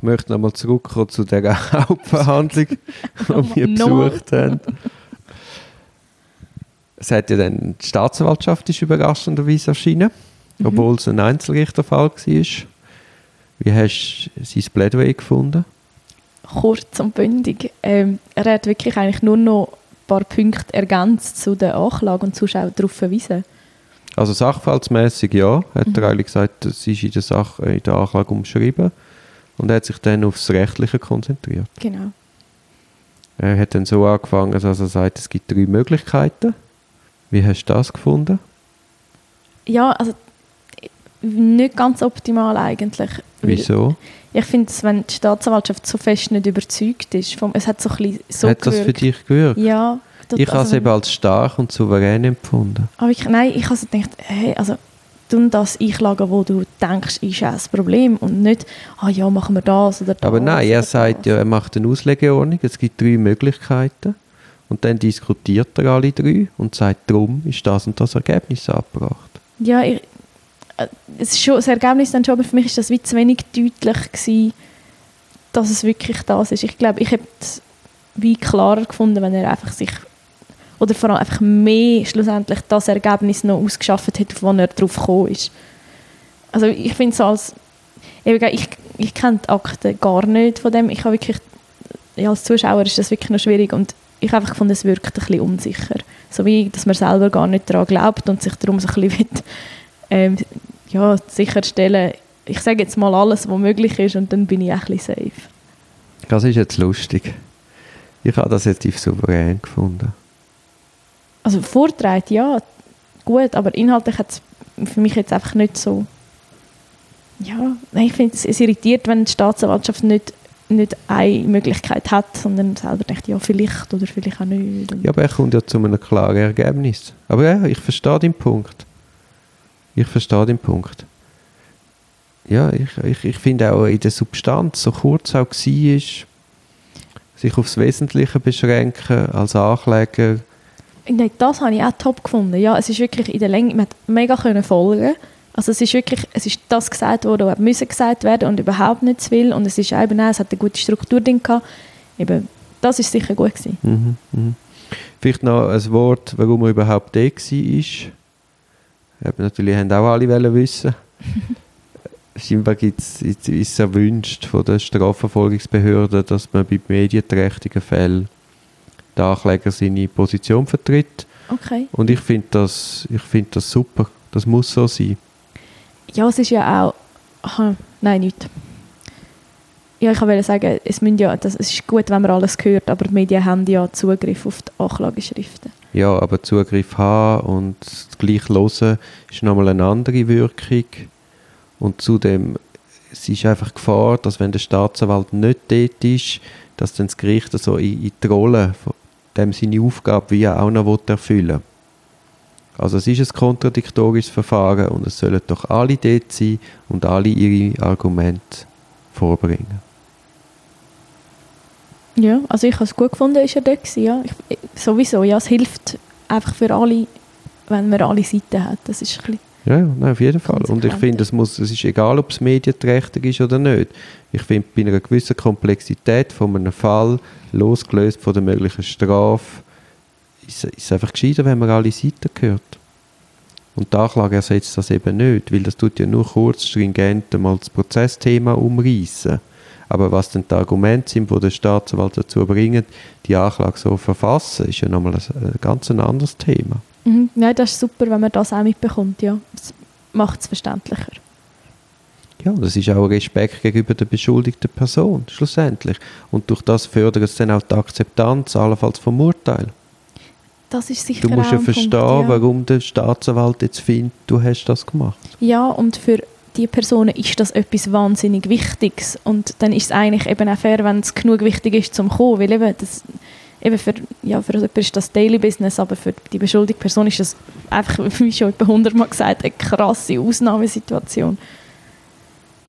Ich möchte nochmal zurückkommen zu der Hauptverhandlung, die wir besucht haben. Es hat ja dann, die Staatsanwaltschaft ist überraschenderweise erschienen, mhm. obwohl es ein Einzelrichterfall war. Wie hast du sein Plädoyer gefunden? Kurz und bündig. Ähm, er hat wirklich eigentlich nur noch ein paar Punkte ergänzt zu der Anklage und Zuschauer darauf verwiesen. Also sachverhaltsmäßig ja, hat mhm. er eigentlich gesagt, es ist in der, Sache, in der Anklage umschrieben und er hat sich dann aufs Rechtliche konzentriert. Genau. Er hat dann so angefangen, dass er sagt, es gibt drei Möglichkeiten. Wie hast du das gefunden? Ja, also nicht ganz optimal eigentlich. Wieso? Ich finde, wenn die Staatsanwaltschaft so fest nicht überzeugt ist, vom, es hat so ein bisschen so Hat gewirkt. das für dich gewirkt? Ja. Das, ich habe es eben als stark und souverän empfunden. Aber ich, nein, ich habe so gedacht, hey, also du das einklagen, wo du denkst, ist ein Problem und nicht, ah ja, machen wir das oder das. Aber nein, er sagt ja, er macht eine Auslegeordnung, es gibt drei Möglichkeiten und dann diskutiert er alle drei und sagt, darum ist das und das Ergebnis abgebracht. Ja, ich, äh, es ist schon, das Ergebnis dann schon, aber für mich ist das wie zu wenig deutlich gewesen, dass es wirklich das ist. Ich glaube, ich hätte es wie klarer gefunden, wenn er einfach sich oder vor allem einfach mehr schlussendlich das Ergebnis noch ausgeschafft hat, auf das er drauf gekommen ist. Also ich finde es als ich, ich kenne die Akte gar nicht von dem. Ich habe wirklich, ja, als Zuschauer ist das wirklich noch schwierig und ich habe einfach gefunden, es wirkt ein bisschen unsicher. So wie, dass man selber gar nicht daran glaubt und sich darum so ein bisschen will, ähm, ja, sicherstellen, ich sage jetzt mal alles, was möglich ist und dann bin ich ein bisschen safe. Das ist jetzt lustig. Ich habe das jetzt souverän gefunden. Also Vorträge, ja, gut, aber inhaltlich hat es für mich jetzt einfach nicht so... Ja, ich finde es, es irritiert, wenn die Staatsanwaltschaft nicht nicht eine Möglichkeit hat, sondern selber denkt, ja, vielleicht oder vielleicht auch nicht. Ja, aber er kommt ja zu einem klaren Ergebnis. Aber ja, ich verstehe den Punkt. Ich verstehe den Punkt. Ja, ich, ich, ich finde auch in der Substanz, so kurz auch war, sich aufs Wesentliche beschränken als Ankläger. Nein, das habe ich auch top gefunden. Ja, es ist wirklich in der Länge, man hat mega können folgen also es ist wirklich, es ist das gesagt worden, was müssen gesagt werden und überhaupt nicht zu viel und es ist eben auch, es hat eine gute Struktur drin gehabt. Eben, das ist sicher gut gewesen. Mhm, mh. Vielleicht noch ein Wort, warum er überhaupt da war. Eben, natürlich haben auch alle wissen. Scheinbar gibt's, ist es erwünscht von der Strafverfolgungsbehörde, dass man bei medienträchtigen Fällen der Ankläger seine Position vertritt. Okay. Und ich finde das, find das super. Das muss so sein ja, es ist ja auch... Aha, nein, nicht. Ja, ich wollte sagen, es, ja, das, es ist gut, wenn man alles hört, aber die Medien haben ja Zugriff auf die Anklageschriften. Ja, aber Zugriff haben und gleich hören ist nochmal eine andere Wirkung. Und zudem, es ist einfach Gefahr, dass wenn der Staatsanwalt nicht dort ist, dass dann das Gericht so in, in die Rolle von dem seine Aufgabe wie auch noch erfüllen will. Also es ist ein kontradiktorisches Verfahren und es sollen doch alle dort sein und alle ihre Argumente vorbringen. Ja, also ich habe es gut gefunden, ist er dort gewesen, ja. Ich, sowieso, ja, es hilft einfach für alle, wenn man alle Seiten hat. Das ist ein bisschen ja, nein, auf jeden Fall. Und ich finde, es, muss, es ist egal, ob es medienträchtig ist oder nicht. Ich finde, bei einer gewissen Komplexität von einem Fall, losgelöst von der möglichen Strafe, ist es einfach gescheiter, wenn man alle Seiten hört. Und die Anklage ersetzt das eben nicht, weil das tut ja nur kurz stringent einmal das Prozessthema umreißen. Aber was denn die Argumente sind, die der Staatsanwalt dazu bringen, die Anklage so verfassen, ist ja nochmal ein, ganz ein anderes Thema. Mhm. Ja, das ist super, wenn man das auch mitbekommt, ja. Das macht es verständlicher. Ja, das ist auch Respekt gegenüber der beschuldigten Person, schlussendlich. Und durch das fördert es dann auch die Akzeptanz, allenfalls vom Urteil. Das ist sicher Du musst ja verstehen, Punkt, ja. warum der Staatsanwalt jetzt findet, du hast das gemacht. Ja, und für die Personen ist das etwas wahnsinnig Wichtiges. Und dann ist es eigentlich eben auch fair, wenn es genug wichtig ist, zum kommen. Weil eben, das, eben für, ja, für jemanden ist das Daily Business, aber für die beschuldigte Person ist das einfach, wie schon etwa hundertmal gesagt, eine krasse Ausnahmesituation.